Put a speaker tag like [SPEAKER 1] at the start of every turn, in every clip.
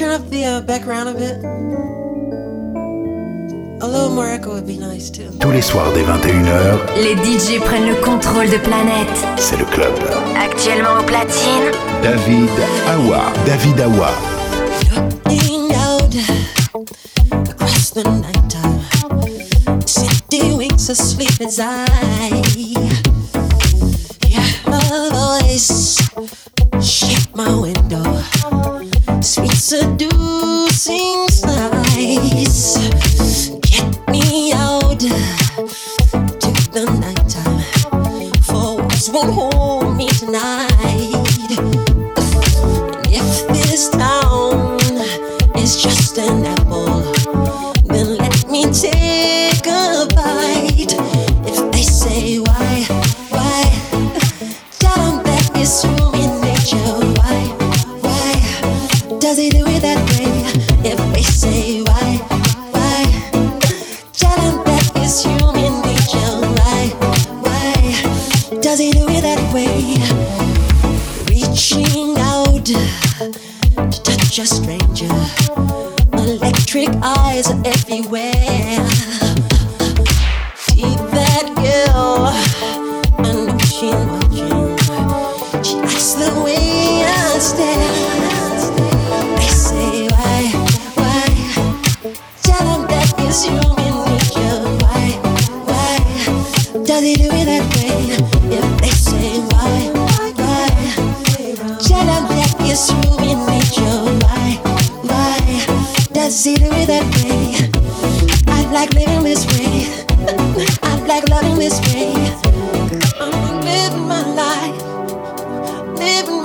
[SPEAKER 1] turn up the uh, background a bit? A little more echo would be nice too.
[SPEAKER 2] Tous les soirs dès 21h,
[SPEAKER 3] les DJ prennent le contrôle de planète.
[SPEAKER 2] C'est le club.
[SPEAKER 3] Actuellement au platine,
[SPEAKER 2] David Awa. David Awa.
[SPEAKER 1] Looking out across the night time. City winks asleep as I hear my voice shake my window. sweet seducing slice.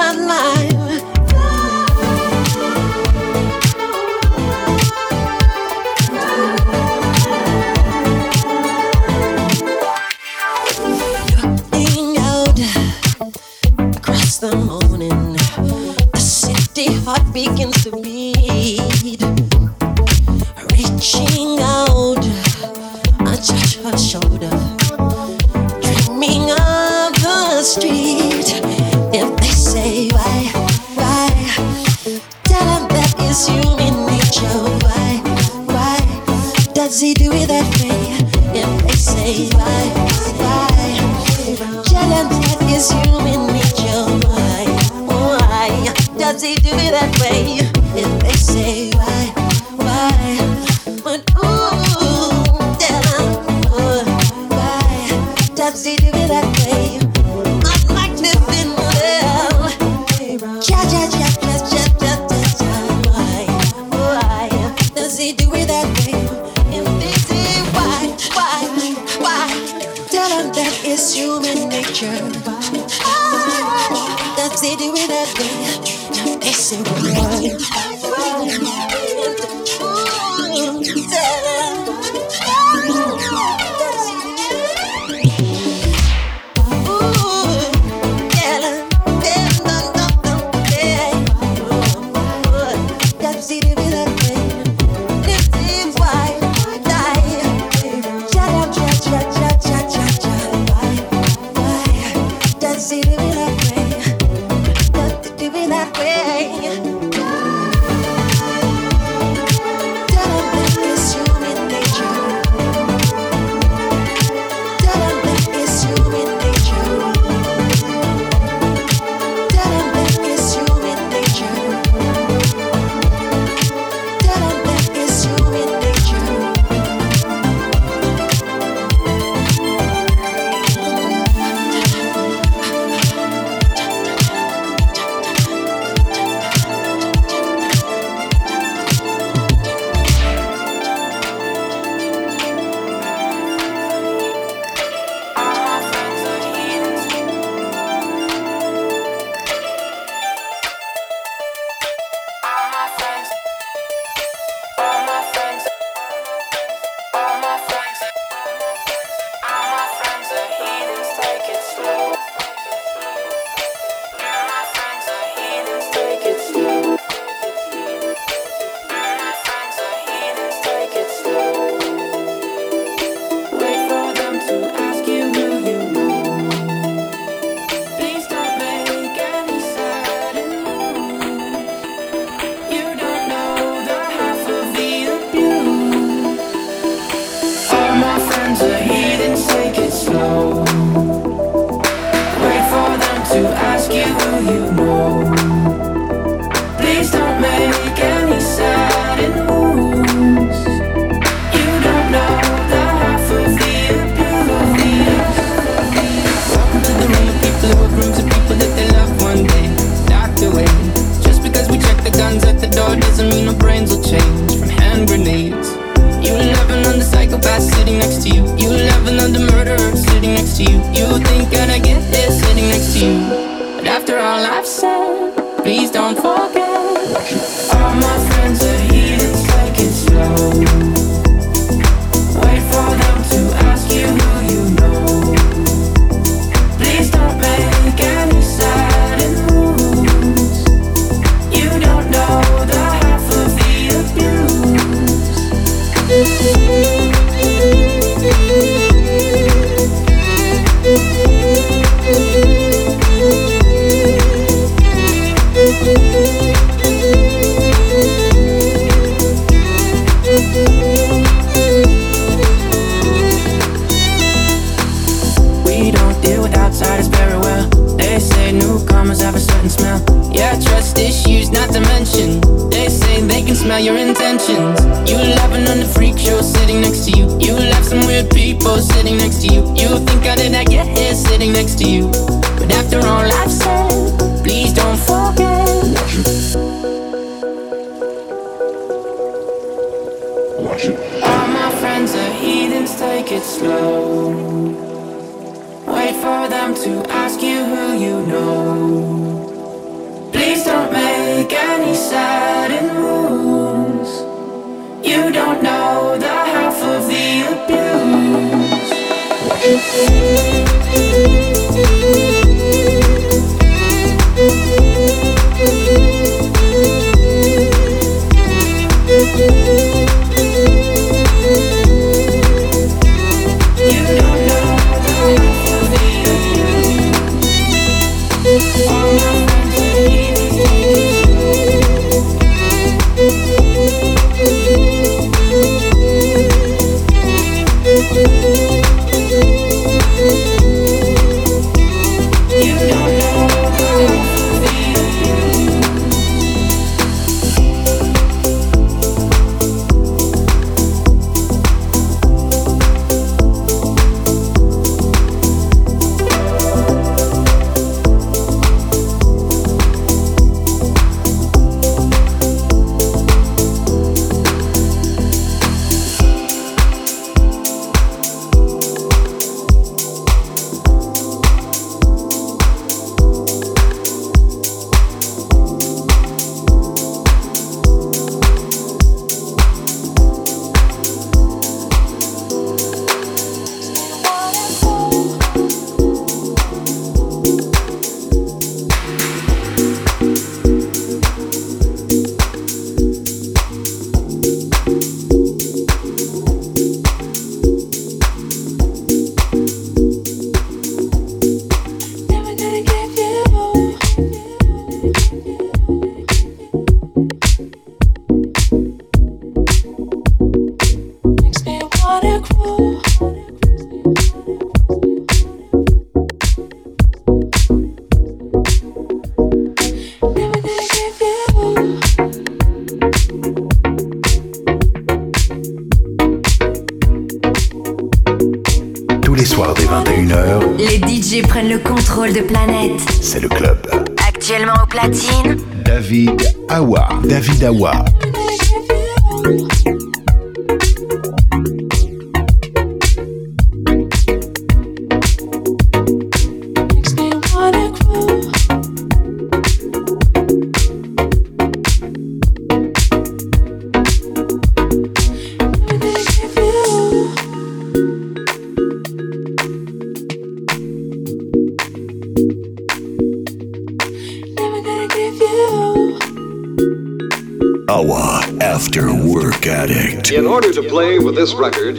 [SPEAKER 1] my life.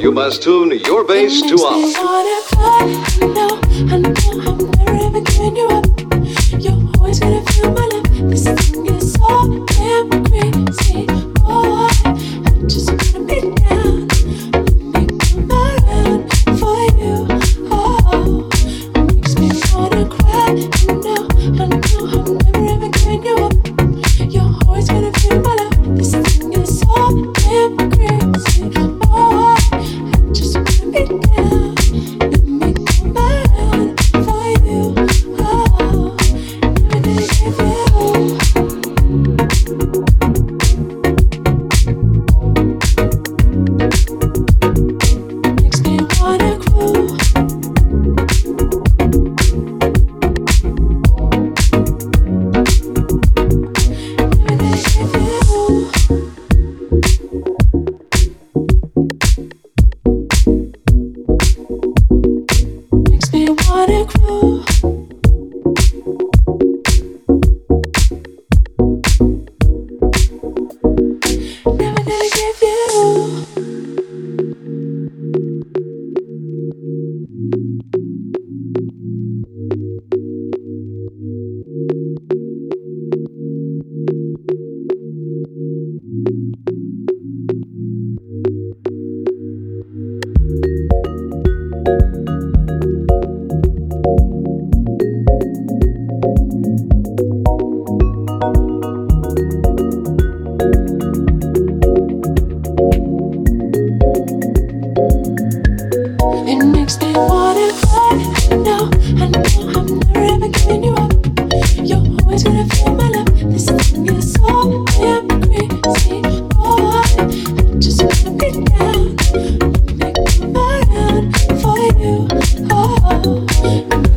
[SPEAKER 2] You must tune your bass to off.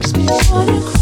[SPEAKER 2] You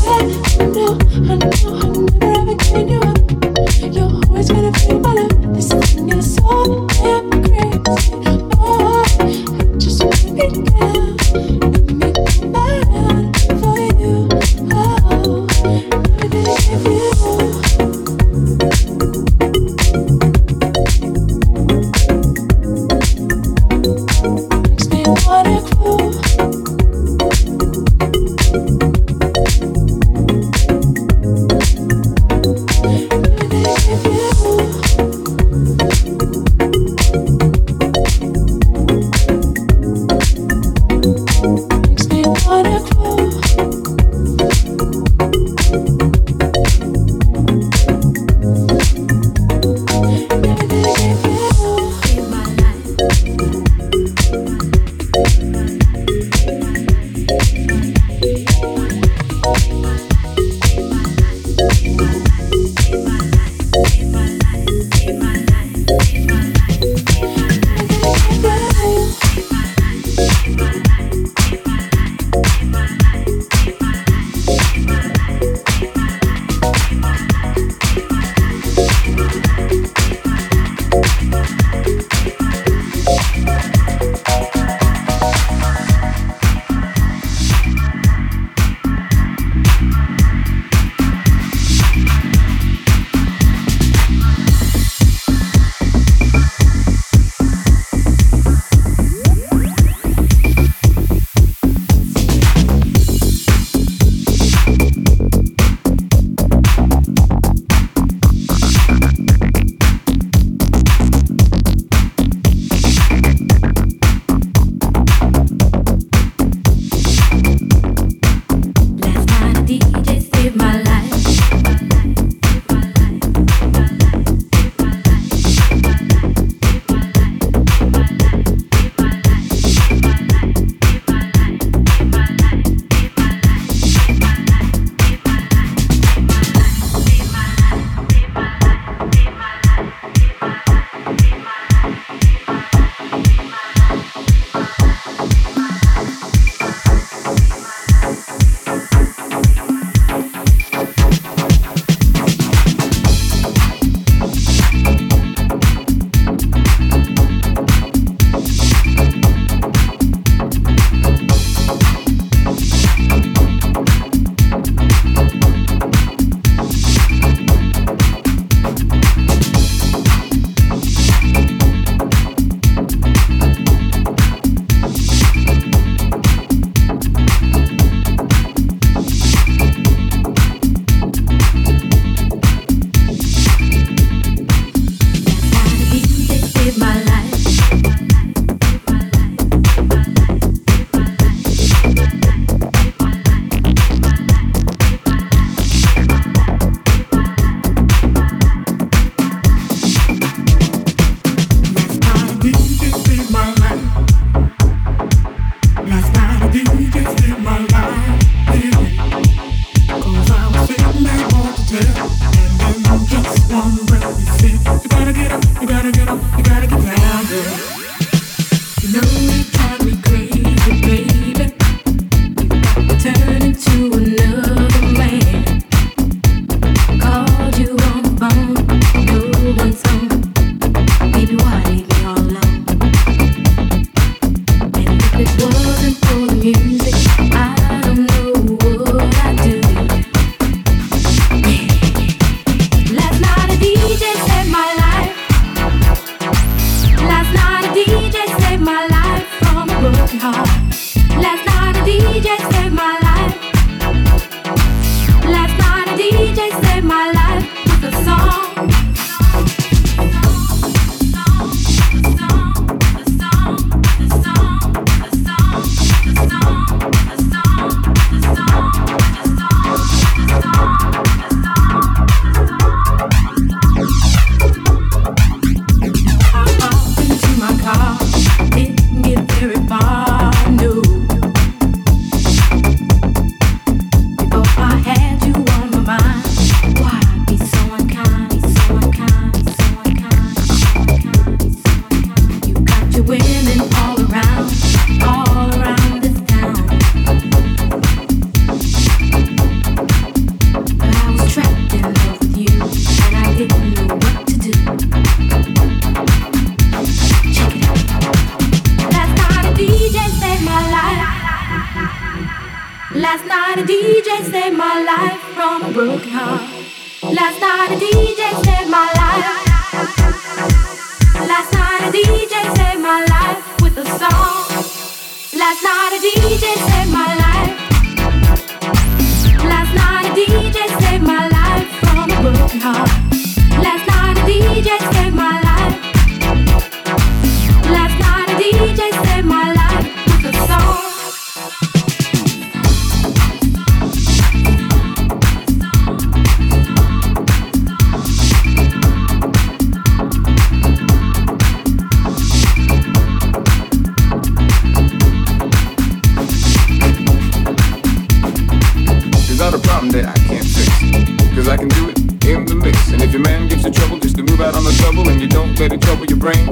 [SPEAKER 4] something that I can't fix. Cause I can do it in the mix. And if your man gives you trouble, just to move out on the trouble and you don't let it trouble your brain.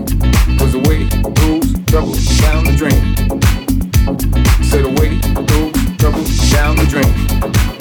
[SPEAKER 4] Cause the way rules trouble down the drain. Say the way trouble down the drain.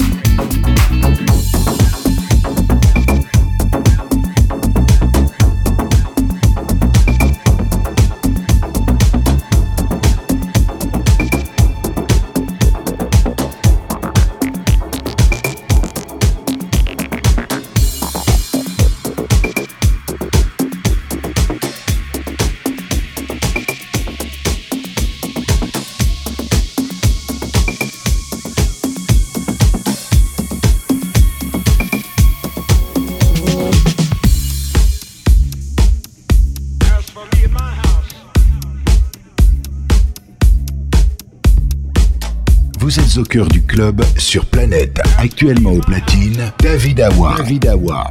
[SPEAKER 2] cœur du club sur Planète. Actuellement au platine, David Awa. David Awa.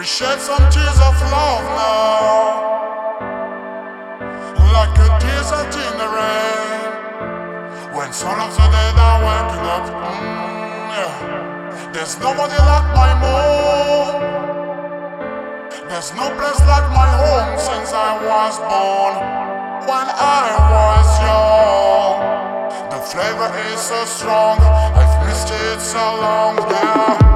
[SPEAKER 5] We shed some tears of love now, like a desert in the rain. When son of the dead are waking up, mm, yeah. there's nobody like my mom. There's no place like my home since I
[SPEAKER 6] was born. When I
[SPEAKER 7] was young, the
[SPEAKER 8] flavor is so strong.
[SPEAKER 9] I've missed it so long, yeah.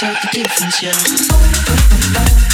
[SPEAKER 9] Tell the difference yet.